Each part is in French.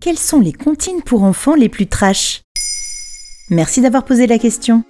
Quelles sont les comptines pour enfants les plus trash? Merci d'avoir posé la question.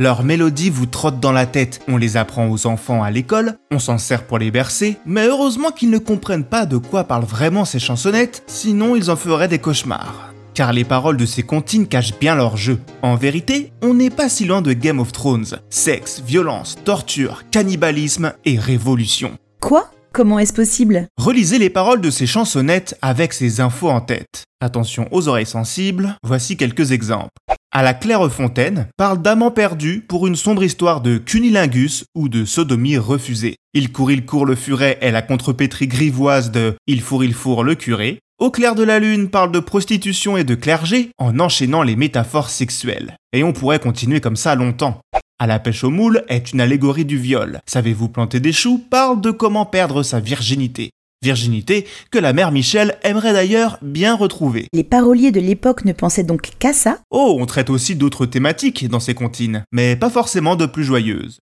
Leurs mélodies vous trottent dans la tête, on les apprend aux enfants à l'école, on s'en sert pour les bercer, mais heureusement qu'ils ne comprennent pas de quoi parlent vraiment ces chansonnettes, sinon ils en feraient des cauchemars. Car les paroles de ces comptines cachent bien leur jeu. En vérité, on n'est pas si loin de Game of Thrones. Sexe, violence, torture, cannibalisme et révolution. Quoi? Comment est-ce possible? Relisez les paroles de ces chansonnettes avec ces infos en tête. Attention aux oreilles sensibles, voici quelques exemples. À la Clairefontaine parle d'amants perdus pour une sombre histoire de cunilingus ou de sodomie refusée. Il court, il court le furet est la contrepétrie grivoise de Il fourre, il fourre le curé. Au clair de la lune parle de prostitution et de clergé en enchaînant les métaphores sexuelles. Et on pourrait continuer comme ça longtemps. À la pêche aux moules est une allégorie du viol. Savez-vous planter des choux? Parle de comment perdre sa virginité. Virginité que la mère Michel aimerait d'ailleurs bien retrouver. Les paroliers de l'époque ne pensaient donc qu'à ça? Oh, on traite aussi d'autres thématiques dans ces comptines, mais pas forcément de plus joyeuses.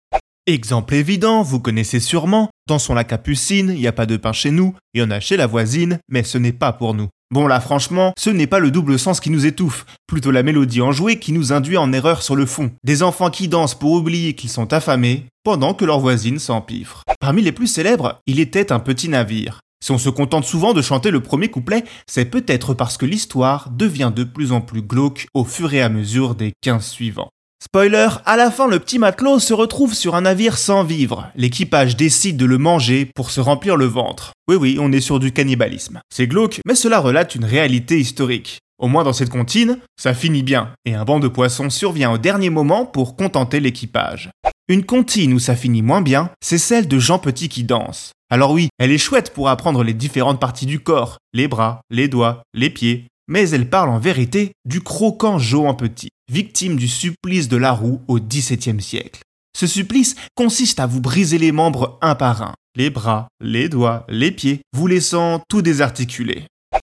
Exemple évident, vous connaissez sûrement, dansons la capucine, il n'y a pas de pain chez nous, il y en a chez la voisine, mais ce n'est pas pour nous. Bon là franchement, ce n'est pas le double sens qui nous étouffe, plutôt la mélodie enjouée qui nous induit en erreur sur le fond. Des enfants qui dansent pour oublier qu'ils sont affamés, pendant que leur voisine s'empiffre. Parmi les plus célèbres, il était un petit navire. Si on se contente souvent de chanter le premier couplet, c'est peut-être parce que l'histoire devient de plus en plus glauque au fur et à mesure des 15 suivants. Spoiler, à la fin le petit matelot se retrouve sur un navire sans vivre. L'équipage décide de le manger pour se remplir le ventre. Oui oui, on est sur du cannibalisme. C'est glauque, mais cela relate une réalité historique. Au moins dans cette comptine, ça finit bien, et un banc de poissons survient au dernier moment pour contenter l'équipage. Une comptine où ça finit moins bien, c'est celle de Jean Petit qui danse. Alors oui, elle est chouette pour apprendre les différentes parties du corps, les bras, les doigts, les pieds, mais elle parle en vérité du croquant Johan Petit, victime du supplice de la roue au XVIIe siècle. Ce supplice consiste à vous briser les membres un par un, les bras, les doigts, les pieds, vous laissant tout désarticulé.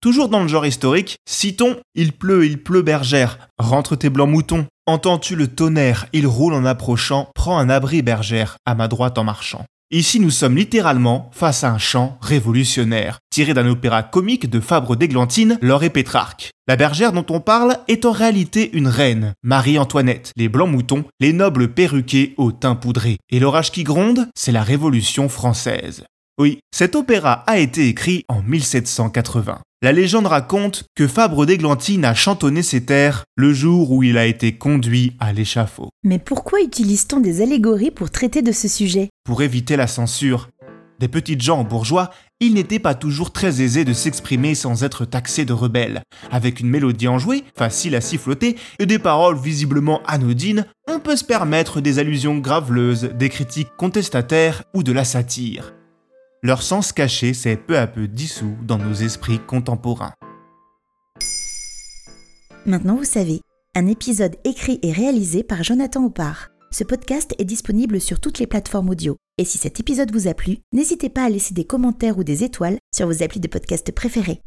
Toujours dans le genre historique, citons Il pleut, il pleut bergère, rentre tes blancs moutons, entends-tu le tonnerre, il roule en approchant, prends un abri bergère, à ma droite en marchant. Ici, nous sommes littéralement face à un chant révolutionnaire, tiré d'un opéra comique de Fabre d'Églantine, Laure et Pétrarque. La bergère dont on parle est en réalité une reine, Marie-Antoinette, les blancs moutons, les nobles perruqués au teint poudré. Et l'orage qui gronde, c'est la Révolution française. Oui, cet opéra a été écrit en 1780. La légende raconte que Fabre d'Églantine a chantonné ses terres le jour où il a été conduit à l'échafaud. Mais pourquoi utilise-t-on des allégories pour traiter de ce sujet? Pour éviter la censure. Des petites gens bourgeois, il n'était pas toujours très aisé de s'exprimer sans être taxé de rebelle. Avec une mélodie enjouée, facile à siffloter, et des paroles visiblement anodines, on peut se permettre des allusions graveleuses, des critiques contestataires ou de la satire. Leur sens caché s'est peu à peu dissous dans nos esprits contemporains. Maintenant vous savez, un épisode écrit et réalisé par Jonathan Oppard. Ce podcast est disponible sur toutes les plateformes audio. Et si cet épisode vous a plu, n'hésitez pas à laisser des commentaires ou des étoiles sur vos applis de podcast préférés.